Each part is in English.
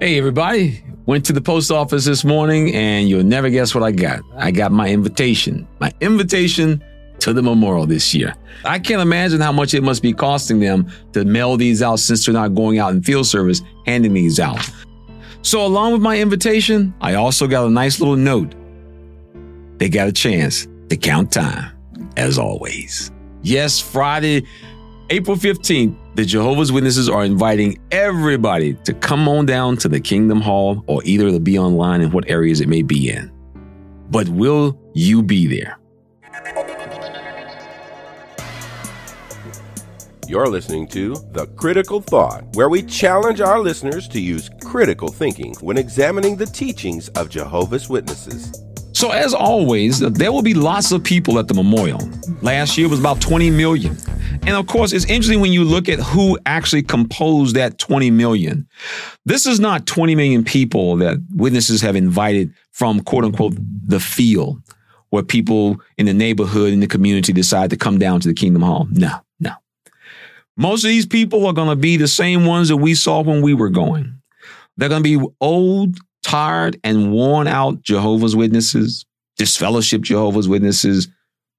Hey, everybody. Went to the post office this morning and you'll never guess what I got. I got my invitation, my invitation to the memorial this year. I can't imagine how much it must be costing them to mail these out since they're not going out in field service handing these out. So, along with my invitation, I also got a nice little note. They got a chance to count time, as always. Yes, Friday, April 15th, the Jehovah's Witnesses are inviting everybody to come on down to the Kingdom Hall or either to be online in what areas it may be in. But will you be there? You're listening to The Critical Thought, where we challenge our listeners to use critical thinking when examining the teachings of Jehovah's Witnesses. So, as always, there will be lots of people at the memorial. Last year was about 20 million. And of course, it's interesting when you look at who actually composed that 20 million. This is not 20 million people that witnesses have invited from quote unquote the field where people in the neighborhood, in the community decide to come down to the Kingdom Hall. No, no. Most of these people are going to be the same ones that we saw when we were going. They're going to be old, tired, and worn out Jehovah's Witnesses, disfellowship Jehovah's Witnesses,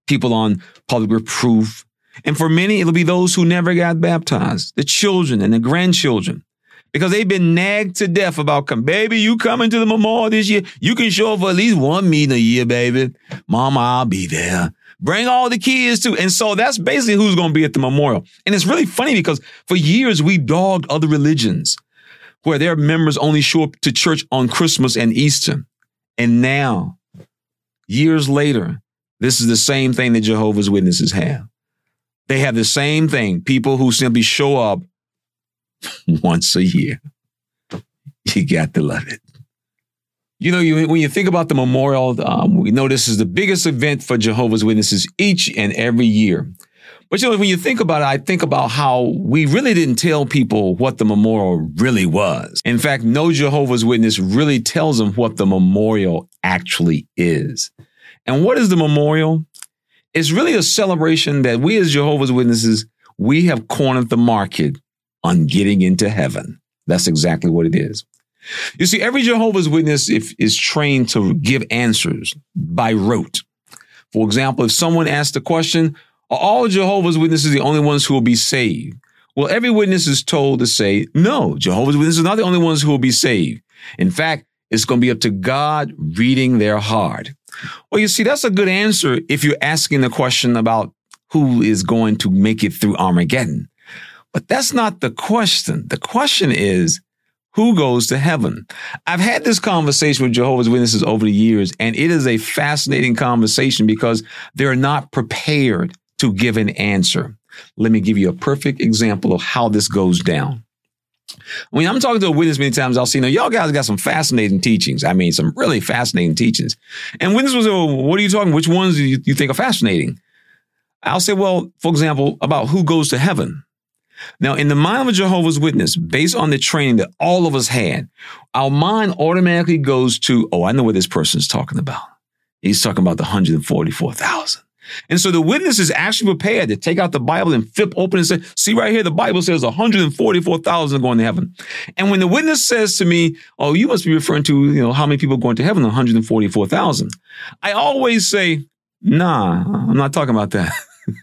people on public reproof, and for many, it'll be those who never got baptized, the children and the grandchildren, because they've been nagged to death about, come, baby, you coming to the memorial this year? You can show up for at least one meeting a year, baby. Mama, I'll be there. Bring all the kids too. And so that's basically who's going to be at the memorial. And it's really funny because for years we dogged other religions where their members only show up to church on Christmas and Easter. And now, years later, this is the same thing that Jehovah's Witnesses have. They have the same thing. People who simply show up once a year. You got to love it. You know, you, when you think about the memorial, um, we know this is the biggest event for Jehovah's Witnesses each and every year. But you know, when you think about it, I think about how we really didn't tell people what the memorial really was. In fact, no Jehovah's Witness really tells them what the memorial actually is. And what is the memorial? It's really a celebration that we as Jehovah's Witnesses, we have cornered the market on getting into heaven. That's exactly what it is. You see, every Jehovah's Witness if, is trained to give answers by rote. For example, if someone asks the question, are all Jehovah's Witnesses the only ones who will be saved? Well, every witness is told to say, no, Jehovah's Witnesses are not the only ones who will be saved. In fact, it's going to be up to God reading their heart. Well, you see, that's a good answer if you're asking the question about who is going to make it through Armageddon. But that's not the question. The question is, who goes to heaven? I've had this conversation with Jehovah's Witnesses over the years, and it is a fascinating conversation because they're not prepared to give an answer. Let me give you a perfect example of how this goes down. When I'm talking to a witness many times, I'll see, you know, y'all guys got some fascinating teachings. I mean, some really fascinating teachings. And witness well, what are you talking? Which ones do you, you think are fascinating? I'll say, well, for example, about who goes to heaven. Now, in the mind of a Jehovah's Witness, based on the training that all of us had, our mind automatically goes to, oh, I know what this person's talking about. He's talking about the 144,000. And so the witness is actually prepared to take out the Bible and flip open and say, see right here, the Bible says 144,000 are going to heaven. And when the witness says to me, oh, you must be referring to, you know, how many people are going to heaven? 144,000. I always say, nah, I'm not talking about that.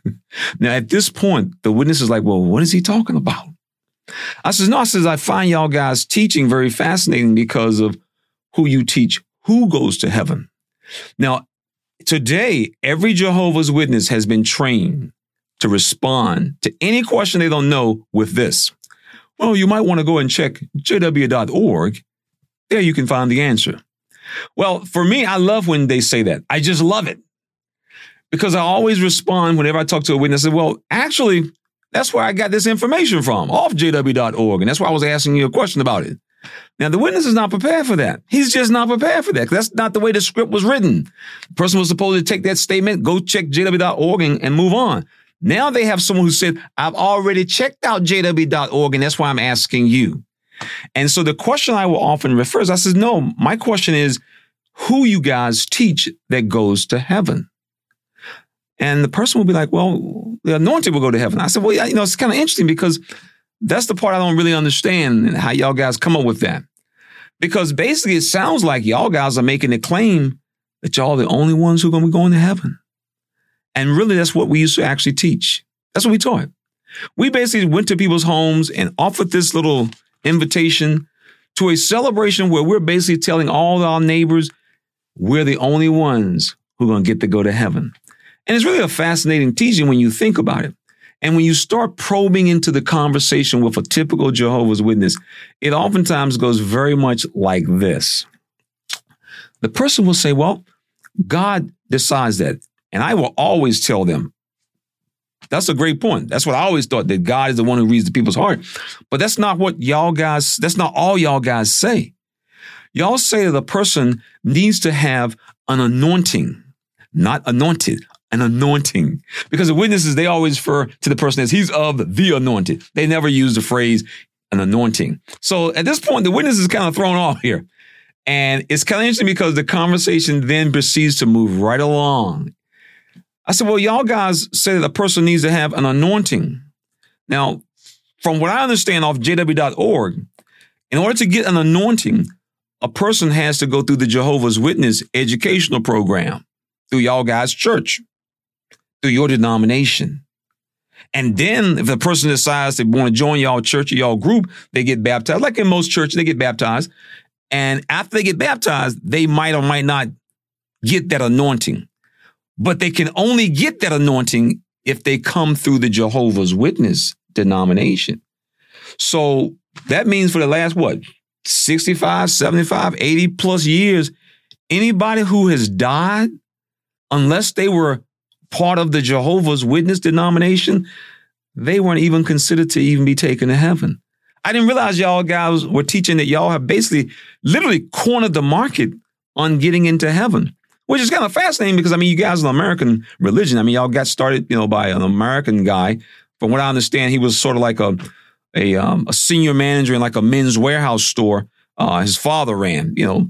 now at this point, the witness is like, well, what is he talking about? I says, no, I says, I find y'all guys teaching very fascinating because of who you teach, who goes to heaven. Now, Today, every Jehovah's Witness has been trained to respond to any question they don't know with this. Well, you might want to go and check jw.org. There you can find the answer. Well, for me, I love when they say that. I just love it because I always respond whenever I talk to a witness. I say, well, actually, that's where I got this information from off jw.org. And that's why I was asking you a question about it. Now, the witness is not prepared for that. He's just not prepared for that. That's not the way the script was written. The person was supposed to take that statement, go check jw.org and, and move on. Now they have someone who said, I've already checked out jw.org and that's why I'm asking you. And so the question I will often refer is, I says, no, my question is who you guys teach that goes to heaven. And the person will be like, well, the anointed will go to heaven. I said, well, you know, it's kind of interesting because that's the part I don't really understand and how y'all guys come up with that. Because basically, it sounds like y'all guys are making the claim that y'all are the only ones who are going to be going to heaven. And really, that's what we used to actually teach. That's what we taught. We basically went to people's homes and offered this little invitation to a celebration where we're basically telling all our neighbors we're the only ones who are going to get to go to heaven. And it's really a fascinating teaching when you think about it. And when you start probing into the conversation with a typical Jehovah's Witness, it oftentimes goes very much like this. The person will say, Well, God decides that. And I will always tell them, that's a great point. That's what I always thought that God is the one who reads the people's heart. But that's not what y'all guys, that's not all y'all guys say. Y'all say that a person needs to have an anointing, not anointed, an anointing. Because the witnesses, they always refer to the person as he's of the anointed. They never use the phrase an anointing. So at this point, the witness is kind of thrown off here. And it's kind of interesting because the conversation then proceeds to move right along. I said, well, y'all guys say that a person needs to have an anointing. Now, from what I understand off jw.org, in order to get an anointing, a person has to go through the Jehovah's Witness educational program through y'all guys' church, through your denomination. And then if the person decides they want to join y'all church or y'all group, they get baptized. Like in most churches, they get baptized. And after they get baptized, they might or might not get that anointing. But they can only get that anointing if they come through the Jehovah's Witness denomination. So that means for the last, what, 65, 75, 80 plus years, anybody who has died, unless they were part of the Jehovah's Witness denomination, they weren't even considered to even be taken to heaven. I didn't realize y'all guys were teaching that y'all have basically literally cornered the market on getting into heaven, which is kind of fascinating because I mean, you guys are an American religion. I mean, y'all got started, you know, by an American guy. From what I understand, he was sort of like a a, um, a senior manager in like a men's warehouse store. Uh, his father ran, you know,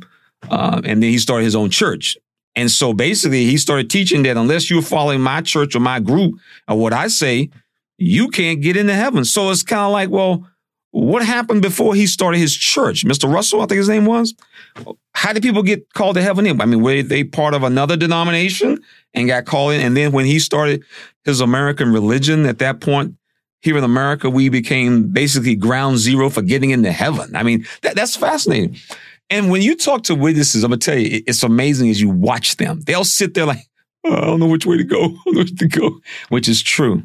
uh, and then he started his own church. And so basically, he started teaching that unless you're following my church or my group or what I say, you can't get into heaven. So it's kind of like, well, what happened before he started his church? Mr. Russell, I think his name was. How did people get called to heaven? I mean, were they part of another denomination and got called in? And then when he started his American religion, at that point, here in America, we became basically ground zero for getting into heaven. I mean, that, that's fascinating. And when you talk to witnesses, I'm gonna tell you, it's amazing as you watch them. They'll sit there like, oh, I don't know which way to go, I don't know which to go, which is true.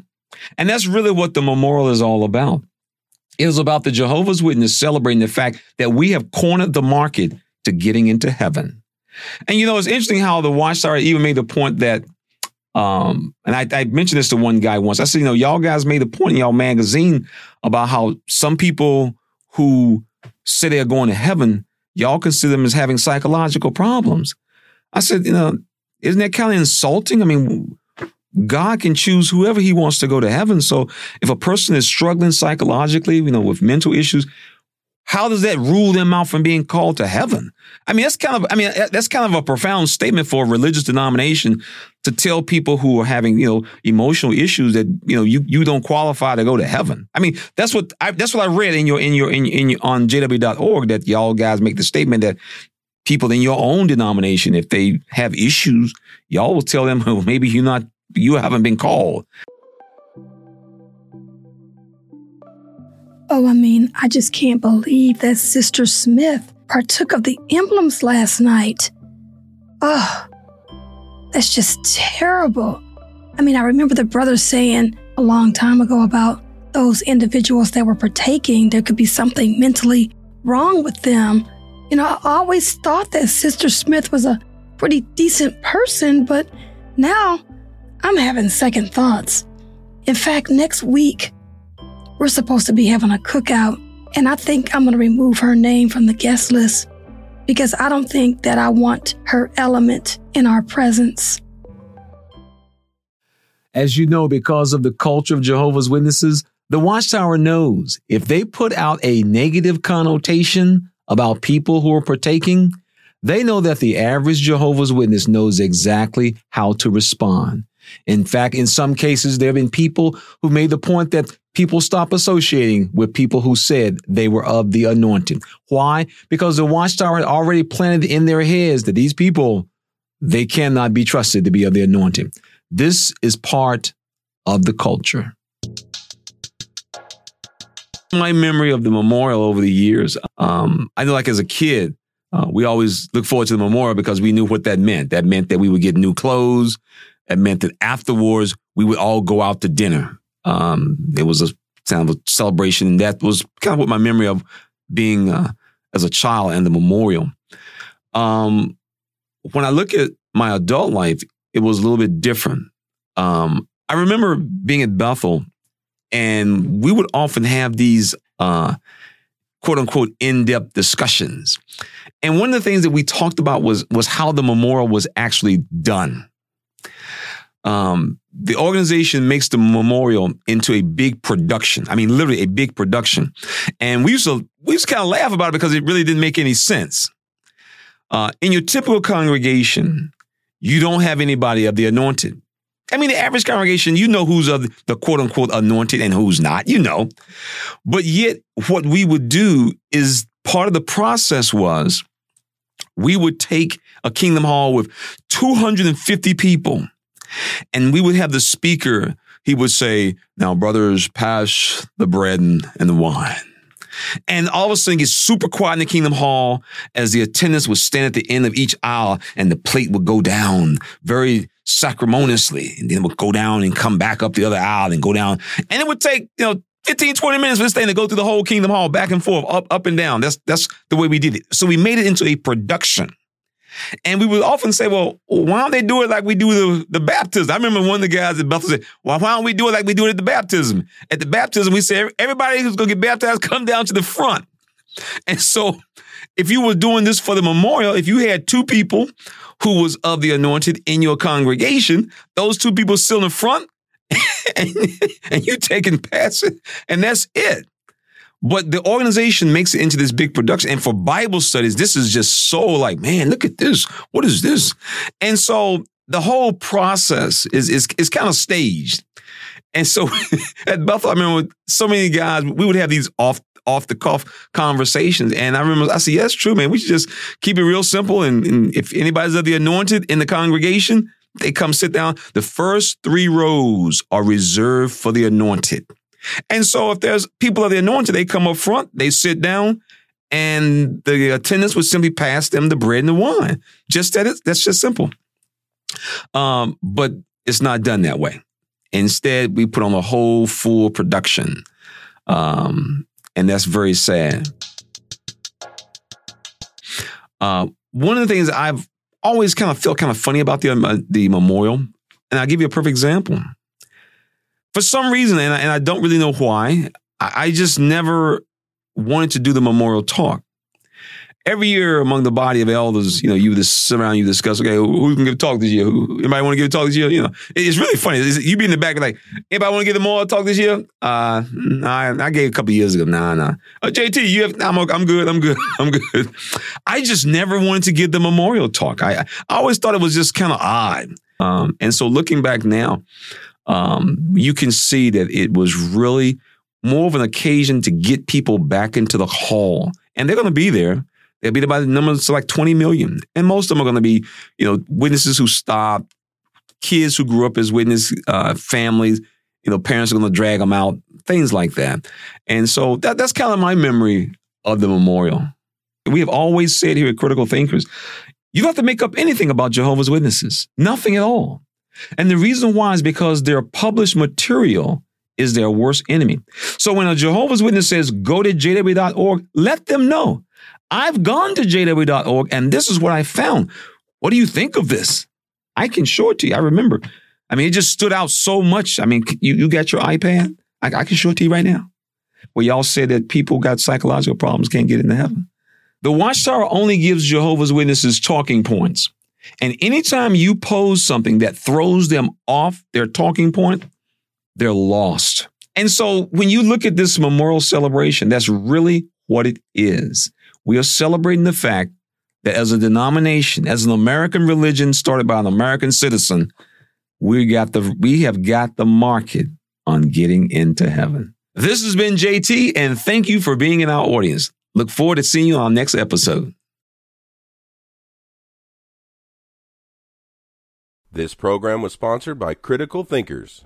And that's really what the memorial is all about. It is about the Jehovah's Witness celebrating the fact that we have cornered the market to getting into heaven. And you know, it's interesting how the Watchtower even made the point that, um, and I, I mentioned this to one guy once. I said, you know, y'all guys made a point in y'all magazine about how some people who say they're going to heaven, y'all consider them as having psychological problems. I said, you know, isn't that kind of insulting? I mean, God can choose whoever he wants to go to heaven. So if a person is struggling psychologically, you know, with mental issues, how does that rule them out from being called to heaven? I mean, that's kind of, I mean, that's kind of a profound statement for a religious denomination to tell people who are having, you know, emotional issues that, you know, you, you don't qualify to go to heaven. I mean, that's what I, that's what I read in your, in your, in, in your, on jw.org that y'all guys make the statement that people in your own denomination, if they have issues, y'all will tell them, well, maybe you're not you haven't been called. Oh, I mean, I just can't believe that Sister Smith partook of the emblems last night. Oh, that's just terrible. I mean, I remember the brother saying a long time ago about those individuals that were partaking, there could be something mentally wrong with them. You know, I always thought that Sister Smith was a pretty decent person, but now I'm having second thoughts. In fact, next week, we're supposed to be having a cookout, and I think I'm going to remove her name from the guest list because I don't think that I want her element in our presence. As you know, because of the culture of Jehovah's Witnesses, the Watchtower knows if they put out a negative connotation about people who are partaking, they know that the average Jehovah's Witness knows exactly how to respond. In fact, in some cases, there have been people who made the point that people stop associating with people who said they were of the anointing. Why? Because the watchtower had already planted in their heads that these people, they cannot be trusted to be of the anointing. This is part of the culture. My memory of the memorial over the years, um, I know like as a kid, uh, we always look forward to the memorial because we knew what that meant. That meant that we would get new clothes. It meant that afterwards we would all go out to dinner. Um, it was a kind of a celebration, and that was kind of what my memory of being uh, as a child and the memorial. Um, when I look at my adult life, it was a little bit different. Um, I remember being at Bethel, and we would often have these uh, quote unquote in depth discussions. And one of the things that we talked about was was how the memorial was actually done. Um, the organization makes the memorial into a big production. I mean, literally a big production. And we used to we used to kind of laugh about it because it really didn't make any sense. Uh, in your typical congregation, you don't have anybody of the anointed. I mean, the average congregation, you know who's of the quote unquote anointed and who's not, you know. But yet, what we would do is part of the process was we would take a Kingdom Hall with 250 people and we would have the speaker, he would say, Now, brothers, pass the bread and, the wine. And all of a sudden, it gets super quiet in the Kingdom Hall as the attendants would stand at the end of each aisle and the plate would go down very sacrimoniously. And then it would go down and come back up the other aisle and go down. And it would take, you know, 15, 20 minutes for this thing to go through the whole Kingdom Hall, back and forth, up, up and down. That's, that's the way we did it. So we made it into a production. And we would often say, well, why don't they do it like we do the, the baptism? I remember one of the guys at Bethel said, well, why don't we do it like we do it at the baptism? At the baptism, we say, everybody who's going to get baptized, come down to the front. And so if you were doing this for the memorial, if you had two people who was of the anointed in your congregation, those two people still in front, and, and you taking pass and that's it. But the organization makes it into this big production. And for Bible studies, this is just so like, man, look at this. What is this? And so the whole process is is, is kind of staged. And so at Bethel, I remember so many guys, we would have these off off the cuff conversations. And I remember I said, yeah, that's true, man. We should just keep it real simple. And, and if anybody's of the anointed in the congregation, they come sit down. The first three rows are reserved for the anointed. And so if there's people of the anointed, they come up front, they sit down, and the attendants would simply pass them the bread and the wine. Just that, that's just simple. Um, but it's not done that way. Instead, we put on a whole full production. Um, and that's very sad. Uh, one of the things I've always kind of felt kind of funny about the, uh, the memorial, and I'll give you a perfect example for some reason, and I, and I don't really know why, I, I just never wanted to do the memorial talk. Every year among the body of elders, you know, you just sit around, you discuss, okay, who, who can give a talk this year? Who, anybody want to give a talk this year? You know, it's really funny. you be in the back like, anybody want to give the memorial talk this year? Uh, nah, I gave a couple years ago. Nah, nah. Uh, JT, you have, I'm, I'm good. I'm good. I'm good. I just never wanted to give the memorial talk. I, I always thought it was just kind of odd. Um, and so looking back now, um, you can see that it was really more of an occasion to get people back into the hall. And they're going to be there. They'll be there by the numbers like 20 million. And most of them are going to be, you know, witnesses who stopped, kids who grew up as witness uh, families. You know, parents are going to drag them out, things like that. And so that, that's kind of my memory of the memorial. We have always said here at Critical Thinkers, you don't have to make up anything about Jehovah's Witnesses. Nothing at all. And the reason why is because their published material is their worst enemy. So when a Jehovah's Witness says, go to jw.org, let them know. I've gone to jw.org and this is what I found. What do you think of this? I can show it to you. I remember. I mean, it just stood out so much. I mean, you, you got your iPad? I, I can show it to you right now. Where y'all say that people got psychological problems, can't get into heaven. The Watchtower only gives Jehovah's Witnesses talking points. And anytime you pose something that throws them off their talking point, they're lost. And so when you look at this memorial celebration, that's really what it is. We are celebrating the fact that as a denomination, as an American religion started by an American citizen, we got the we have got the market on getting into heaven. This has been JT, and thank you for being in our audience. Look forward to seeing you on our next episode. This program was sponsored by Critical Thinkers.